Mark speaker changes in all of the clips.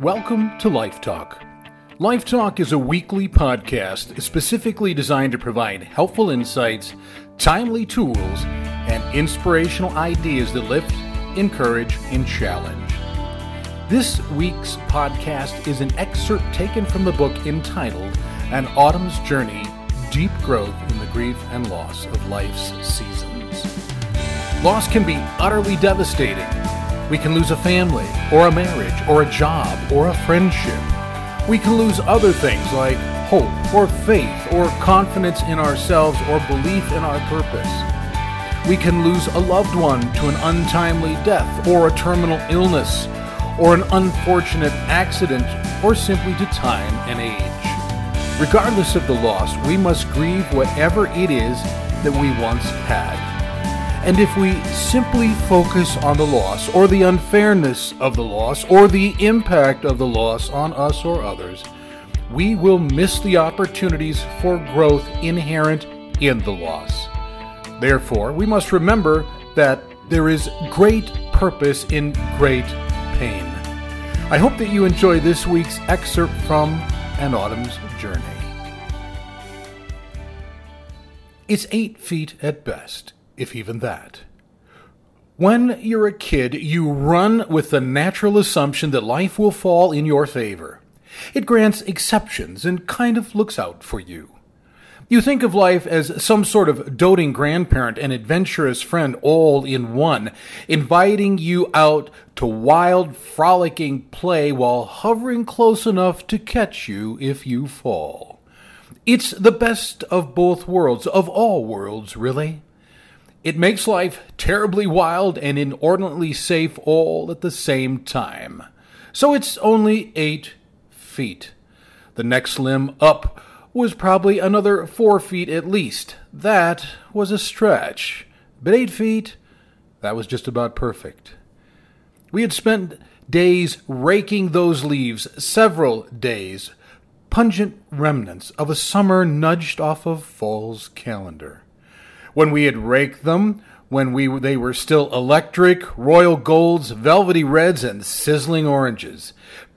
Speaker 1: Welcome to Life Talk. Life Talk is a weekly podcast specifically designed to provide helpful insights, timely tools, and inspirational ideas that lift, encourage, and challenge. This week's podcast is an excerpt taken from the book entitled An Autumn's Journey Deep Growth in the Grief and Loss of Life's Seasons. Loss can be utterly devastating we can lose a family, or a marriage, or a job, or a friendship. We can lose other things like hope, or faith, or confidence in ourselves, or belief in our purpose. We can lose a loved one to an untimely death, or a terminal illness, or an unfortunate accident, or simply to time and age. Regardless of the loss, we must grieve whatever it is that we once had. And if we simply focus on the loss, or the unfairness of the loss, or the impact of the loss on us or others, we will miss the opportunities for growth inherent in the loss. Therefore, we must remember that there is great purpose in great pain. I hope that you enjoy this week's excerpt from An Autumn's Journey. It's eight feet at best if even that. When you're a kid, you run with the natural assumption that life will fall in your favor. It grants exceptions and kind of looks out for you. You think of life as some sort of doting grandparent and adventurous friend all in one, inviting you out to wild, frolicking play while hovering close enough to catch you if you fall. It's the best of both worlds, of all worlds, really. It makes life terribly wild and inordinately safe all at the same time. So it's only eight feet. The next limb up was probably another four feet at least. That was a stretch. But eight feet, that was just about perfect. We had spent days raking those leaves, several days, pungent remnants of a summer nudged off of fall's calendar when we had raked them, when we they were still electric, royal golds, velvety reds, and sizzling oranges.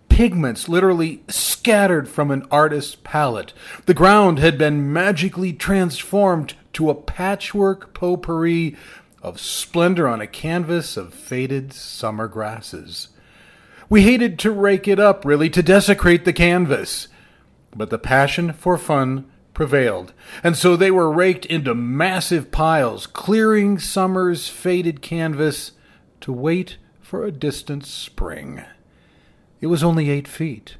Speaker 1: Pigments literally scattered from an artist's palette. The ground had been magically transformed to a patchwork potpourri of splendor on a canvas of faded summer grasses. We hated to rake it up, really, to desecrate the canvas. But the passion for fun prevailed, and so they were raked into massive piles, clearing summer's faded canvas to wait for a distant spring. It was only eight feet.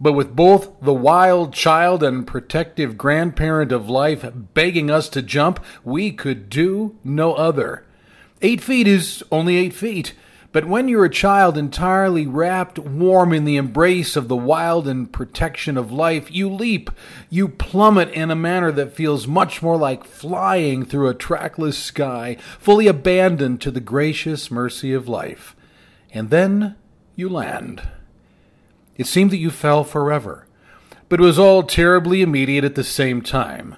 Speaker 1: But with both the wild child and protective grandparent of life begging us to jump, we could do no other. Eight feet is only eight feet, but when you're a child entirely wrapped warm in the embrace of the wild and protection of life, you leap, you plummet in a manner that feels much more like flying through a trackless sky, fully abandoned to the gracious mercy of life. And then you land. It seemed that you fell forever, but it was all terribly immediate at the same time.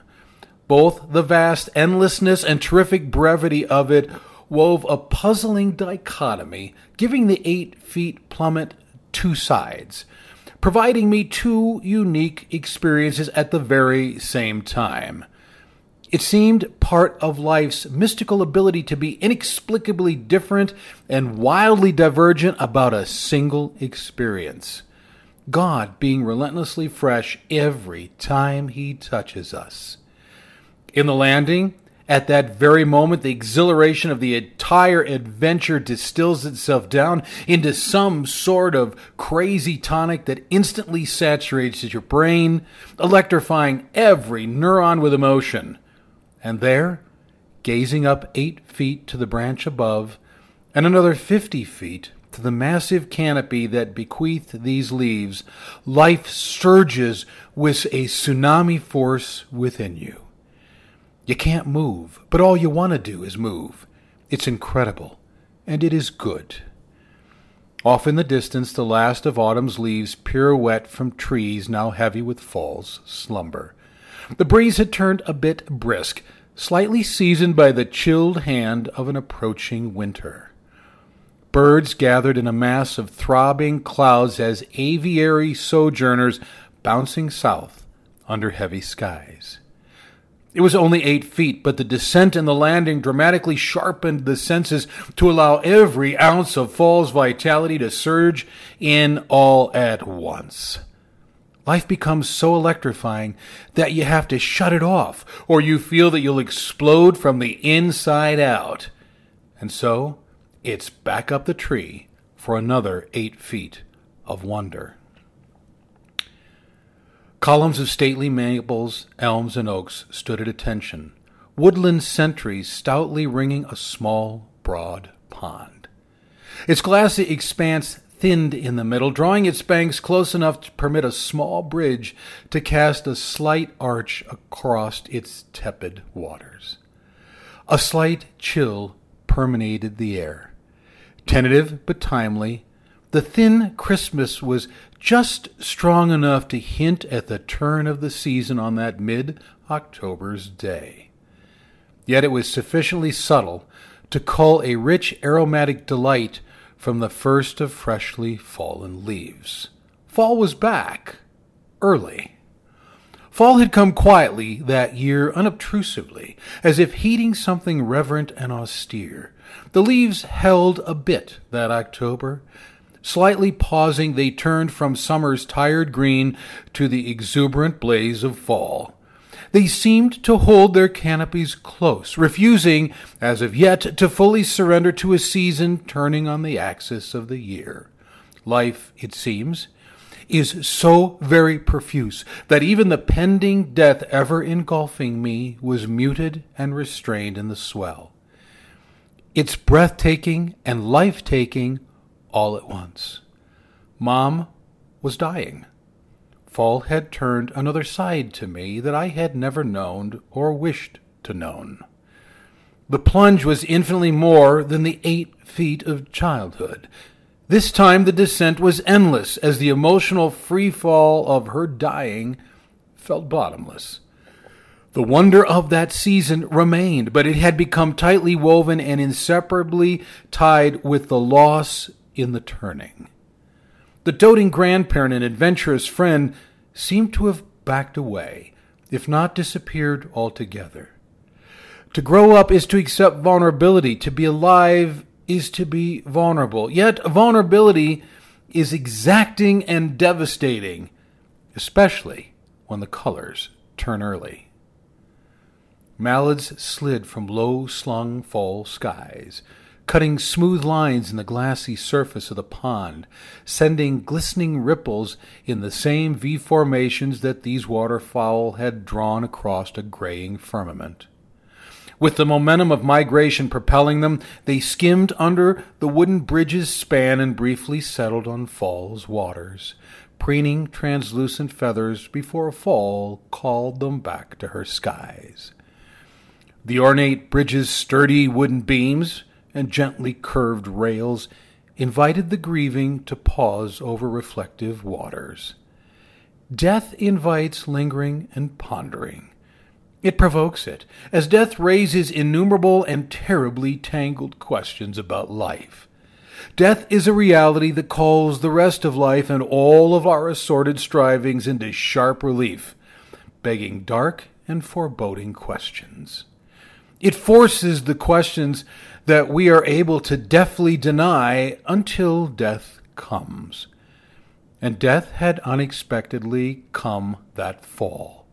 Speaker 1: Both the vast endlessness and terrific brevity of it wove a puzzling dichotomy, giving the eight feet plummet two sides, providing me two unique experiences at the very same time. It seemed part of life's mystical ability to be inexplicably different and wildly divergent about a single experience. God being relentlessly fresh every time He touches us. In the landing, at that very moment, the exhilaration of the entire adventure distills itself down into some sort of crazy tonic that instantly saturates your brain, electrifying every neuron with emotion. And there, gazing up eight feet to the branch above, and another fifty feet to the massive canopy that bequeathed these leaves, life surges with a tsunami force within you. You can't move, but all you want to do is move. It's incredible, and it is good. Off in the distance, the last of autumn's leaves pirouette from trees now heavy with fall's slumber. The breeze had turned a bit brisk, slightly seasoned by the chilled hand of an approaching winter. Birds gathered in a mass of throbbing clouds as aviary sojourners bouncing south under heavy skies. It was only eight feet, but the descent and the landing dramatically sharpened the senses to allow every ounce of fall's vitality to surge in all at once. Life becomes so electrifying that you have to shut it off, or you feel that you'll explode from the inside out. And so, it's back up the tree for another eight feet of wonder. Columns of stately maples, elms, and oaks stood at attention, woodland sentries stoutly ringing a small, broad pond. Its glassy expanse thinned in the middle, drawing its banks close enough to permit a small bridge to cast a slight arch across its tepid waters. A slight chill permeated the air. Tentative but timely, the thin Christmas was just strong enough to hint at the turn of the season on that mid October's day. Yet it was sufficiently subtle to cull a rich aromatic delight from the first of freshly fallen leaves. Fall was back, early. Fall had come quietly that year, unobtrusively, as if heeding something reverent and austere. The leaves held a bit that October, Slightly pausing, they turned from summer's tired green to the exuberant blaze of fall. They seemed to hold their canopies close, refusing, as of yet, to fully surrender to a season turning on the axis of the year. Life, it seems, is so very profuse that even the pending death ever engulfing me was muted and restrained in the swell. It's breathtaking and life taking all at once. Mom was dying. Fall had turned another side to me that I had never known or wished to known. The plunge was infinitely more than the eight feet of childhood. This time the descent was endless as the emotional free fall of her dying felt bottomless. The wonder of that season remained, but it had become tightly woven and inseparably tied with the loss in the turning. The doting grandparent and adventurous friend seemed to have backed away, if not disappeared altogether. To grow up is to accept vulnerability. To be alive is to be vulnerable. Yet vulnerability is exacting and devastating, especially when the colors turn early. Mallards slid from low slung fall skies cutting smooth lines in the glassy surface of the pond, sending glistening ripples in the same V formations that these waterfowl had drawn across a graying firmament. With the momentum of migration propelling them, they skimmed under the wooden bridge's span and briefly settled on Fall's waters, preening translucent feathers before a Fall called them back to her skies. The ornate bridge's sturdy wooden beams, and gently curved rails invited the grieving to pause over reflective waters. Death invites lingering and pondering. It provokes it, as death raises innumerable and terribly tangled questions about life. Death is a reality that calls the rest of life and all of our assorted strivings into sharp relief, begging dark and foreboding questions. It forces the questions that we are able to deftly deny until death comes. And death had unexpectedly come that fall,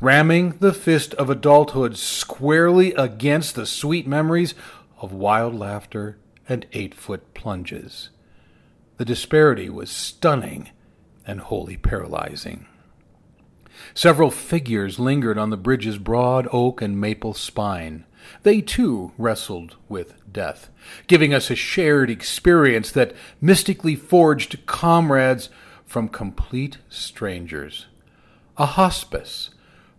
Speaker 1: ramming the fist of adulthood squarely against the sweet memories of wild laughter and eight foot plunges. The disparity was stunning and wholly paralyzing. Several figures lingered on the bridge's broad oak and maple spine. They too wrestled with death, giving us a shared experience that mystically forged comrades from complete strangers. A hospice,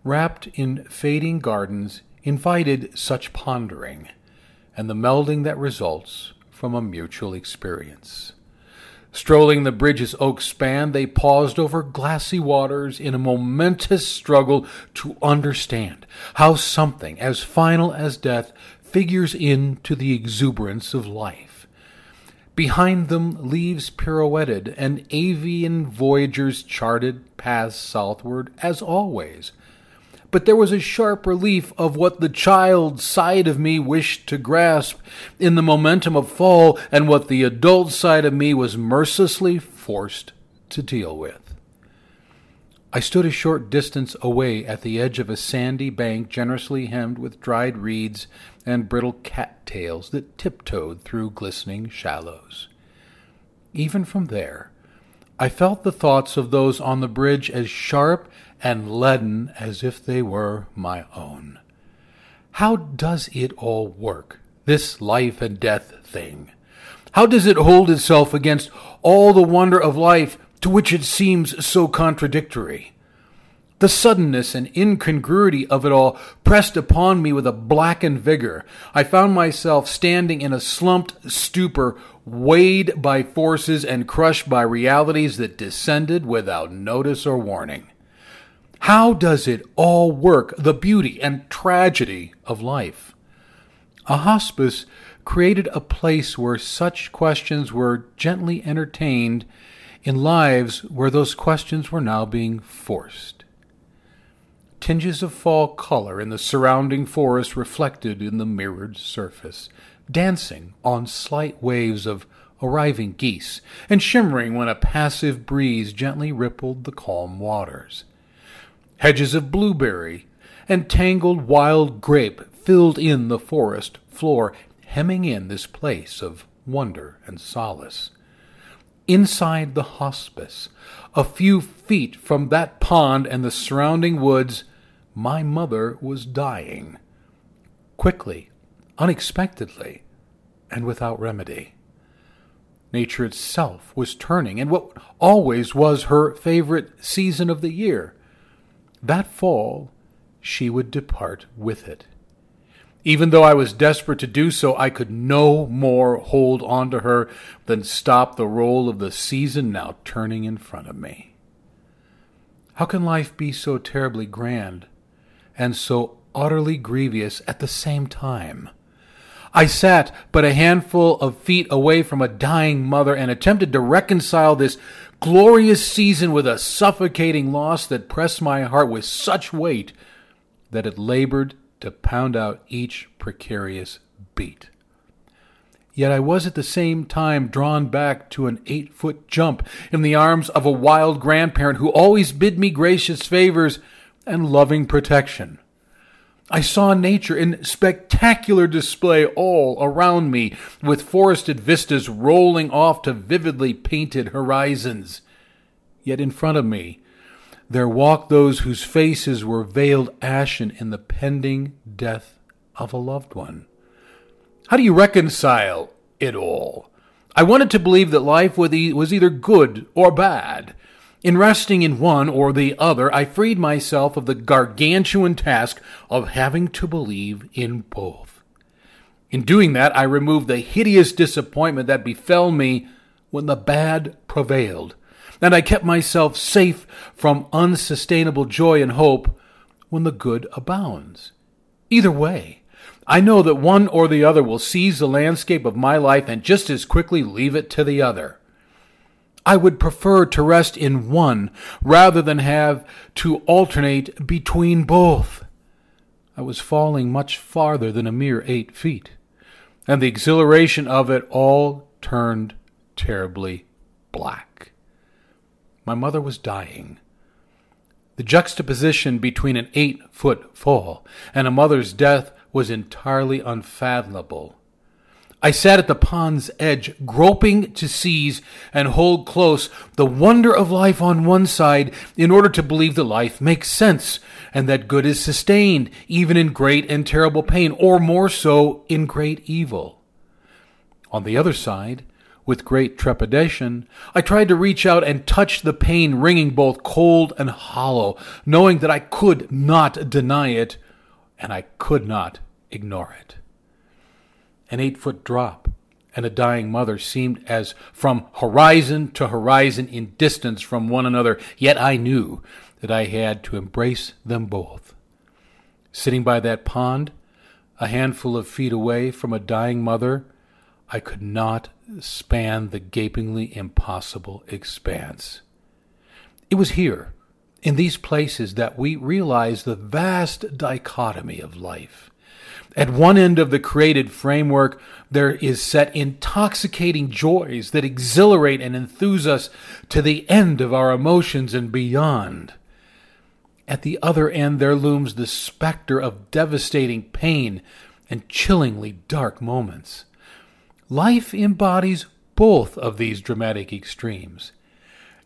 Speaker 1: wrapped in fading gardens, invited such pondering, and the melding that results from a mutual experience. Strolling the bridge's oak span, they paused over glassy waters in a momentous struggle to understand how something as final as death figures into the exuberance of life. Behind them, leaves pirouetted, and avian voyagers charted paths southward, as always. But there was a sharp relief of what the child side of me wished to grasp in the momentum of fall, and what the adult side of me was mercilessly forced to deal with. I stood a short distance away at the edge of a sandy bank generously hemmed with dried reeds and brittle cattails that tiptoed through glistening shallows. Even from there, I felt the thoughts of those on the bridge as sharp and leaden as if they were my own. How does it all work, this life and death thing? How does it hold itself against all the wonder of life to which it seems so contradictory. The suddenness and incongruity of it all pressed upon me with a blackened vigor. I found myself standing in a slumped stupor, weighed by forces and crushed by realities that descended without notice or warning. How does it all work, the beauty and tragedy of life? A hospice created a place where such questions were gently entertained in lives where those questions were now being forced. Tinges of fall color in the surrounding forest reflected in the mirrored surface, dancing on slight waves of arriving geese, and shimmering when a passive breeze gently rippled the calm waters. Hedges of blueberry and tangled wild grape filled in the forest floor, hemming in this place of wonder and solace inside the hospice, a few feet from that pond and the surrounding woods, my mother was dying. Quickly, unexpectedly, and without remedy. Nature itself was turning, and what always was her favorite season of the year. That fall, she would depart with it. Even though I was desperate to do so, I could no more hold on to her than stop the roll of the season now turning in front of me. How can life be so terribly grand and so utterly grievous at the same time? I sat but a handful of feet away from a dying mother and attempted to reconcile this glorious season with a suffocating loss that pressed my heart with such weight that it labored to pound out each precarious beat. Yet I was at the same time drawn back to an eight foot jump in the arms of a wild grandparent who always bid me gracious favors and loving protection. I saw nature in spectacular display all around me, with forested vistas rolling off to vividly painted horizons. Yet in front of me, there walked those whose faces were veiled ashen in the pending death of a loved one. How do you reconcile it all? I wanted to believe that life was either good or bad. In resting in one or the other, I freed myself of the gargantuan task of having to believe in both. In doing that, I removed the hideous disappointment that befell me when the bad prevailed and I kept myself safe from unsustainable joy and hope when the good abounds. Either way, I know that one or the other will seize the landscape of my life and just as quickly leave it to the other. I would prefer to rest in one rather than have to alternate between both. I was falling much farther than a mere eight feet, and the exhilaration of it all turned terribly black. My mother was dying. The juxtaposition between an eight foot fall and a mother's death was entirely unfathomable. I sat at the pond's edge, groping to seize and hold close the wonder of life on one side in order to believe that life makes sense and that good is sustained even in great and terrible pain, or more so in great evil. On the other side, with great trepidation, I tried to reach out and touch the pain ringing both cold and hollow, knowing that I could not deny it and I could not ignore it. An eight foot drop and a dying mother seemed as from horizon to horizon in distance from one another, yet I knew that I had to embrace them both. Sitting by that pond, a handful of feet away from a dying mother, I could not span the gapingly impossible expanse. It was here, in these places, that we realize the vast dichotomy of life. At one end of the created framework, there is set intoxicating joys that exhilarate and enthuse us to the end of our emotions and beyond. At the other end, there looms the specter of devastating pain and chillingly dark moments. Life embodies both of these dramatic extremes,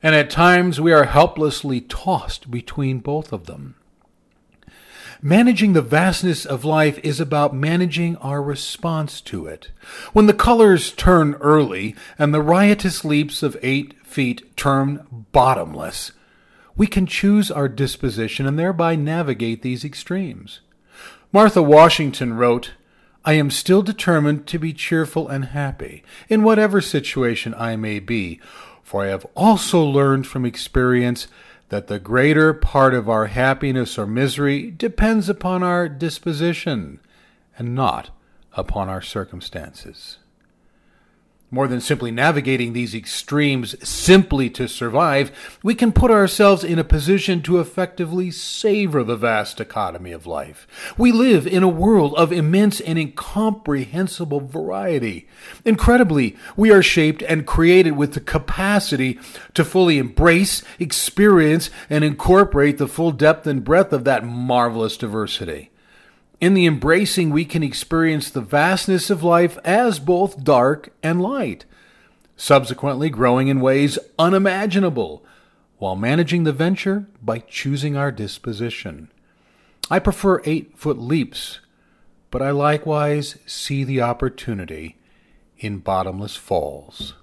Speaker 1: and at times we are helplessly tossed between both of them. Managing the vastness of life is about managing our response to it. When the colors turn early and the riotous leaps of eight feet turn bottomless, we can choose our disposition and thereby navigate these extremes. Martha Washington wrote, I am still determined to be cheerful and happy in whatever situation I may be, for I have also learned from experience that the greater part of our happiness or misery depends upon our disposition and not upon our circumstances more than simply navigating these extremes simply to survive, we can put ourselves in a position to effectively savor the vast dichotomy of life. We live in a world of immense and incomprehensible variety. Incredibly, we are shaped and created with the capacity to fully embrace, experience, and incorporate the full depth and breadth of that marvelous diversity. In the embracing, we can experience the vastness of life as both dark and light, subsequently growing in ways unimaginable, while managing the venture by choosing our disposition. I prefer eight foot leaps, but I likewise see the opportunity in bottomless falls.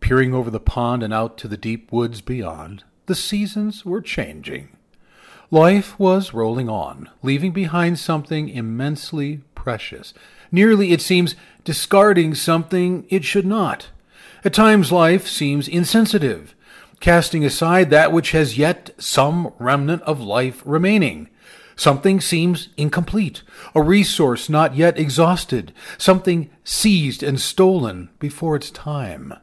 Speaker 1: Peering over the pond and out to the deep woods beyond, the seasons were changing. Life was rolling on, leaving behind something immensely precious. Nearly, it seems, discarding something it should not. At times, life seems insensitive, casting aside that which has yet some remnant of life remaining. Something seems incomplete, a resource not yet exhausted, something seized and stolen before its time.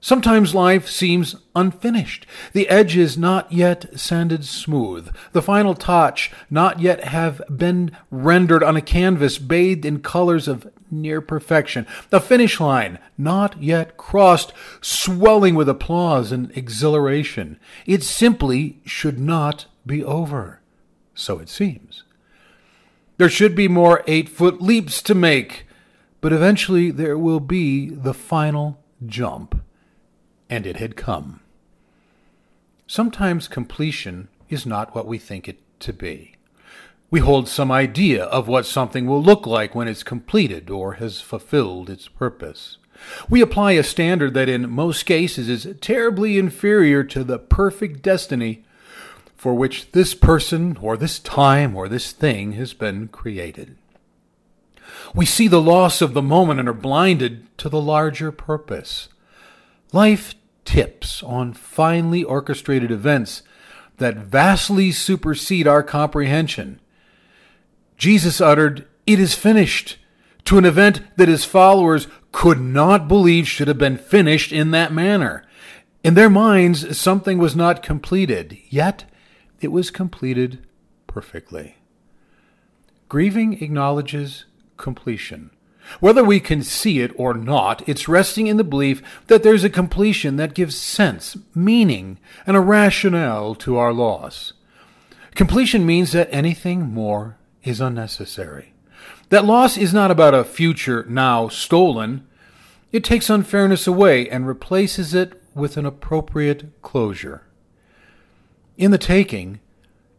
Speaker 1: Sometimes life seems unfinished. The edges not yet sanded smooth. The final touch not yet have been rendered on a canvas bathed in colors of near perfection. The finish line not yet crossed, swelling with applause and exhilaration. It simply should not be over. So it seems. There should be more eight foot leaps to make, but eventually there will be the final jump and it had come. Sometimes completion is not what we think it to be. We hold some idea of what something will look like when it's completed or has fulfilled its purpose. We apply a standard that in most cases is terribly inferior to the perfect destiny for which this person or this time or this thing has been created. We see the loss of the moment and are blinded to the larger purpose. Life tips on finely orchestrated events that vastly supersede our comprehension. Jesus uttered, It is finished, to an event that his followers could not believe should have been finished in that manner. In their minds, something was not completed, yet it was completed perfectly. Grieving acknowledges completion. Whether we can see it or not, it's resting in the belief that there's a completion that gives sense, meaning, and a rationale to our loss. Completion means that anything more is unnecessary. That loss is not about a future now stolen. It takes unfairness away and replaces it with an appropriate closure. In the taking,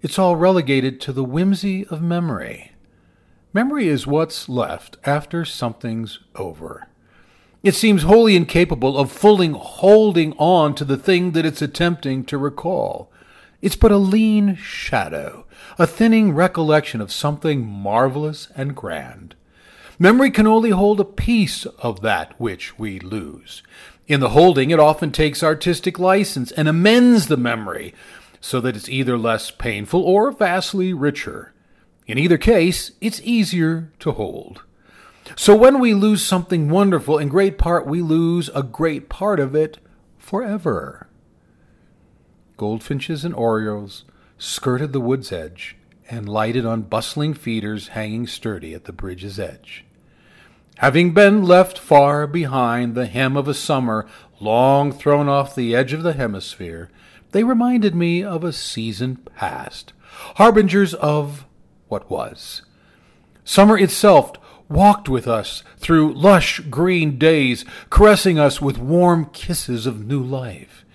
Speaker 1: it's all relegated to the whimsy of memory. Memory is what's left after something's over. It seems wholly incapable of fully holding on to the thing that it's attempting to recall. It's but a lean shadow, a thinning recollection of something marvelous and grand. Memory can only hold a piece of that which we lose. In the holding, it often takes artistic license and amends the memory so that it's either less painful or vastly richer. In either case, it's easier to hold. So when we lose something wonderful, in great part we lose a great part of it forever. Goldfinches and orioles skirted the wood's edge and lighted on bustling feeders hanging sturdy at the bridge's edge. Having been left far behind the hem of a summer long thrown off the edge of the hemisphere, they reminded me of a season past, harbingers of what was. Summer itself walked with us through lush green days, caressing us with warm kisses of new life.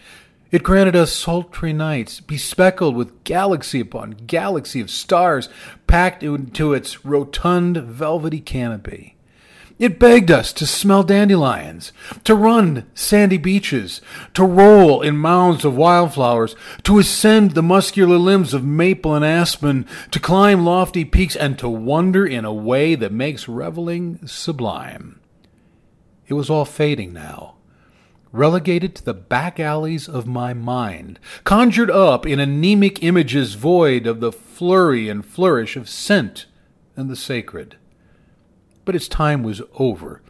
Speaker 1: It granted us sultry nights, bespeckled with galaxy upon galaxy of stars, packed into its rotund, velvety canopy. It begged us to smell dandelions, to run sandy beaches, to roll in mounds of wildflowers, to ascend the muscular limbs of maple and aspen, to climb lofty peaks, and to wonder in a way that makes reveling sublime. It was all fading now, relegated to the back alleys of my mind, conjured up in anemic images void of the flurry and flourish of scent and the sacred but its time was over,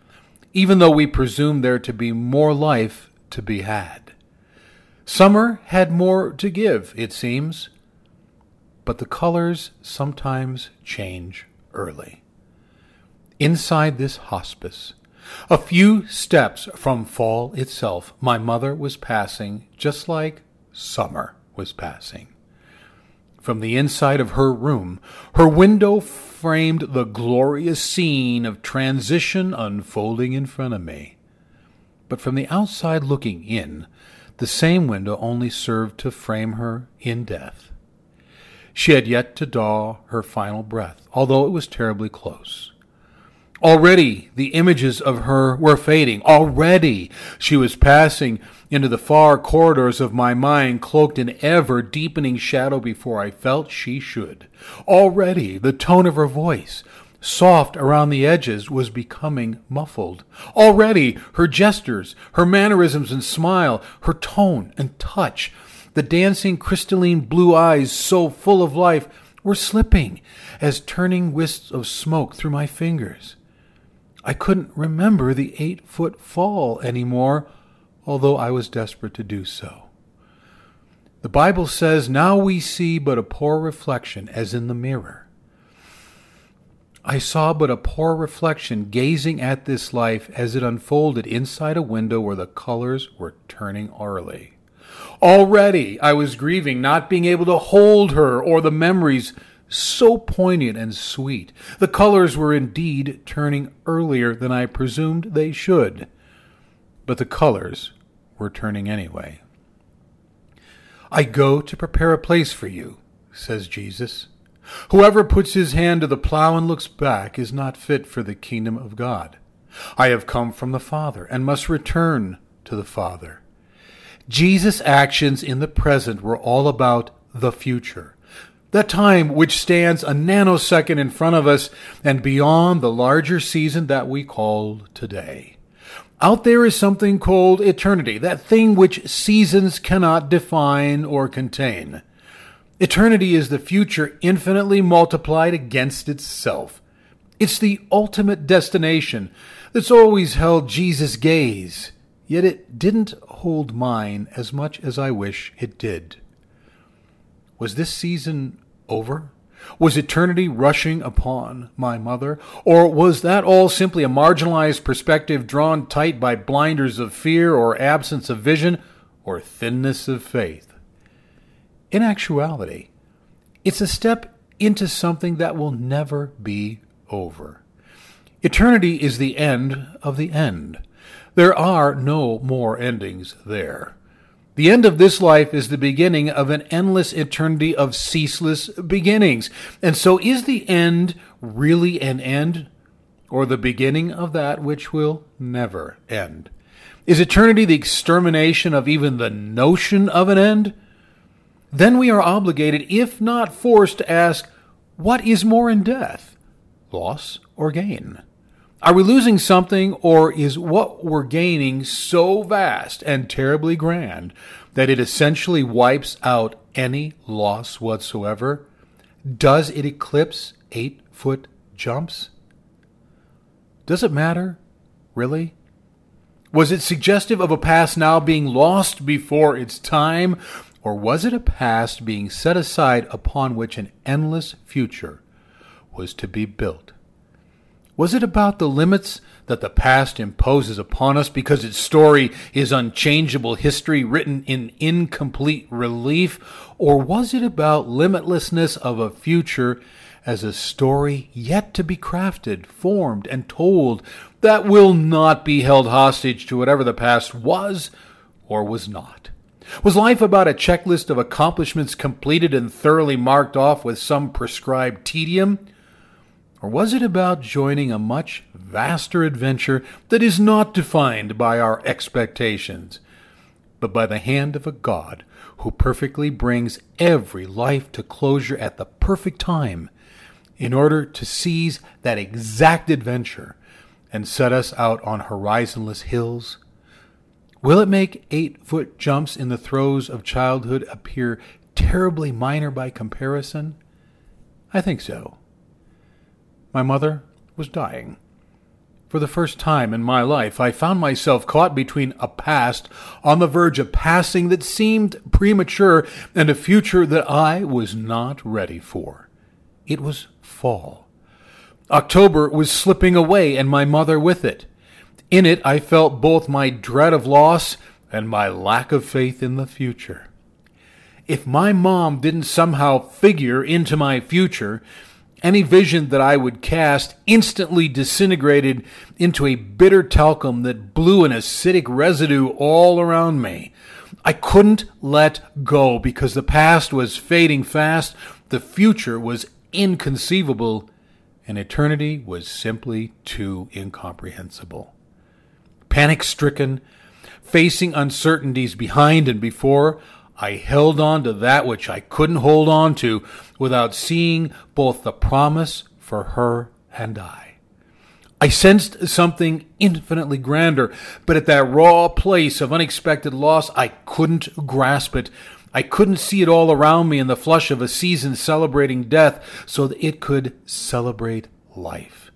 Speaker 1: even though we presumed there to be more life to be had. Summer had more to give, it seems, but the colors sometimes change early. Inside this hospice, a few steps from fall itself, my mother was passing just like summer was passing. From the inside of her room, her window framed the glorious scene of transition unfolding in front of me. But from the outside looking in, the same window only served to frame her in death. She had yet to draw her final breath, although it was terribly close. Already the images of her were fading. Already she was passing into the far corridors of my mind, cloaked in ever deepening shadow before I felt she should. Already the tone of her voice, soft around the edges, was becoming muffled. Already her gestures, her mannerisms and smile, her tone and touch, the dancing crystalline blue eyes so full of life, were slipping as turning wisps of smoke through my fingers. I couldn't remember the eight foot fall anymore, although I was desperate to do so. The Bible says, Now we see but a poor reflection as in the mirror. I saw but a poor reflection gazing at this life as it unfolded inside a window where the colors were turning early. Already I was grieving not being able to hold her or the memories so poignant and sweet. The colors were indeed turning earlier than I presumed they should, but the colors were turning anyway. I go to prepare a place for you, says Jesus. Whoever puts his hand to the plow and looks back is not fit for the kingdom of God. I have come from the Father and must return to the Father. Jesus' actions in the present were all about the future that time which stands a nanosecond in front of us and beyond the larger season that we call today. Out there is something called eternity, that thing which seasons cannot define or contain. Eternity is the future infinitely multiplied against itself. It's the ultimate destination that's always held Jesus' gaze, yet it didn't hold mine as much as I wish it did. Was this season over? Was eternity rushing upon my mother? Or was that all simply a marginalized perspective drawn tight by blinders of fear or absence of vision or thinness of faith? In actuality, it's a step into something that will never be over. Eternity is the end of the end. There are no more endings there. The end of this life is the beginning of an endless eternity of ceaseless beginnings. And so, is the end really an end, or the beginning of that which will never end? Is eternity the extermination of even the notion of an end? Then we are obligated, if not forced, to ask what is more in death, loss or gain? Are we losing something, or is what we're gaining so vast and terribly grand that it essentially wipes out any loss whatsoever? Does it eclipse eight foot jumps? Does it matter? Really? Was it suggestive of a past now being lost before its time, or was it a past being set aside upon which an endless future was to be built? Was it about the limits that the past imposes upon us because its story is unchangeable history written in incomplete relief? Or was it about limitlessness of a future as a story yet to be crafted, formed, and told that will not be held hostage to whatever the past was or was not. Was life about a checklist of accomplishments completed and thoroughly marked off with some prescribed tedium? Or was it about joining a much vaster adventure that is not defined by our expectations, but by the hand of a God who perfectly brings every life to closure at the perfect time in order to seize that exact adventure and set us out on horizonless hills? Will it make eight foot jumps in the throes of childhood appear terribly minor by comparison? I think so. My mother was dying. For the first time in my life, I found myself caught between a past on the verge of passing that seemed premature and a future that I was not ready for. It was fall. October was slipping away, and my mother with it. In it, I felt both my dread of loss and my lack of faith in the future. If my mom didn't somehow figure into my future, any vision that I would cast instantly disintegrated into a bitter talcum that blew an acidic residue all around me. I couldn't let go because the past was fading fast, the future was inconceivable, and eternity was simply too incomprehensible. Panic stricken, facing uncertainties behind and before, I held on to that which I couldn't hold on to without seeing both the promise for her and I. I sensed something infinitely grander, but at that raw place of unexpected loss, I couldn't grasp it. I couldn't see it all around me in the flush of a season celebrating death so that it could celebrate life.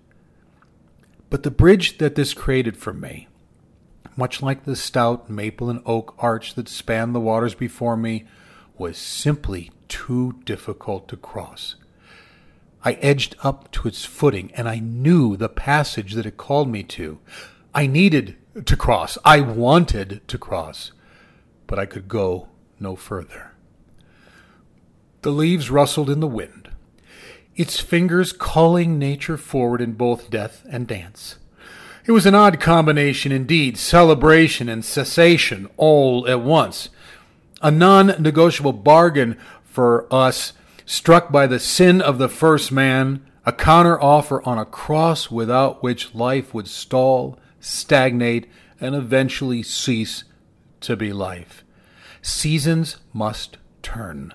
Speaker 1: But the bridge that this created for me, much like the stout maple and oak arch that spanned the waters before me, was simply too difficult to cross. I edged up to its footing, and I knew the passage that it called me to. I needed to cross. I wanted to cross. But I could go no further. The leaves rustled in the wind, its fingers calling nature forward in both death and dance. It was an odd combination indeed, celebration and cessation all at once. A non negotiable bargain for us, struck by the sin of the first man, a counter offer on a cross without which life would stall, stagnate, and eventually cease to be life. Seasons must turn.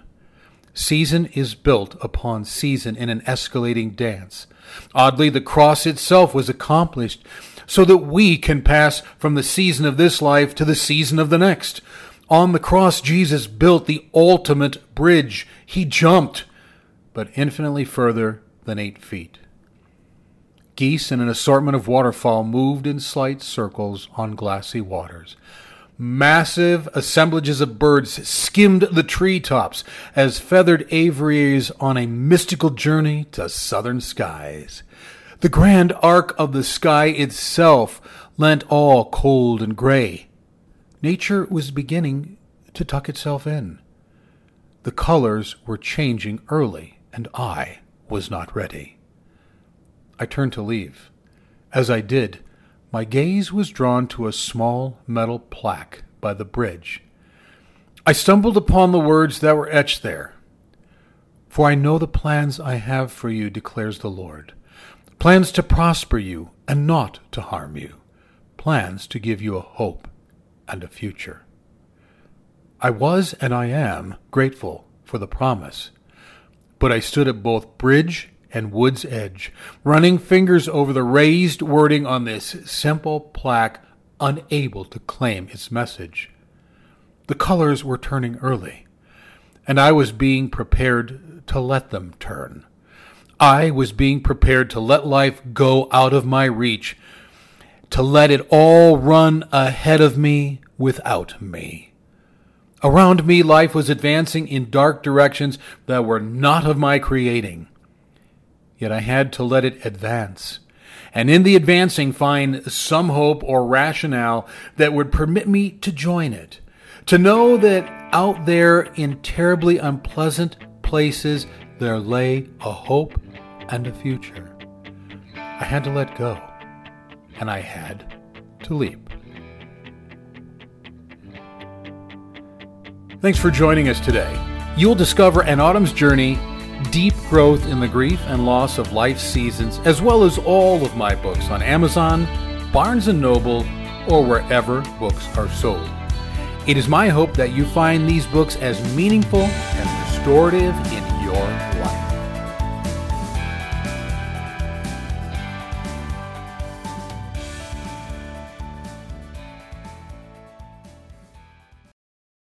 Speaker 1: Season is built upon season in an escalating dance. Oddly, the cross itself was accomplished so that we can pass from the season of this life to the season of the next. On the cross, Jesus built the ultimate bridge. He jumped, but infinitely further than eight feet. Geese and an assortment of waterfowl moved in slight circles on glassy waters. Massive assemblages of birds skimmed the treetops as feathered aviaries on a mystical journey to southern skies. The grand arc of the sky itself lent all cold and gray. Nature was beginning to tuck itself in. The colors were changing early, and I was not ready. I turned to leave. As I did, my gaze was drawn to a small metal plaque by the bridge. I stumbled upon the words that were etched there. For I know the plans I have for you, declares the Lord plans to prosper you and not to harm you, plans to give you a hope and a future. I was and I am grateful for the promise, but I stood at both bridge and Wood's Edge, running fingers over the raised wording on this simple plaque, unable to claim its message. The colors were turning early, and I was being prepared to let them turn. I was being prepared to let life go out of my reach, to let it all run ahead of me without me. Around me, life was advancing in dark directions that were not of my creating. Yet I had to let it advance, and in the advancing find some hope or rationale that would permit me to join it, to know that out there in terribly unpleasant places there lay a hope and a future. I had to let go, and I had to leap. Thanks for joining us today. You'll discover an autumn's journey, deep growth in the grief and loss of life seasons, as well as all of my books on Amazon, Barnes & Noble, or wherever books are sold. It is my hope that you find these books as meaningful and restorative in your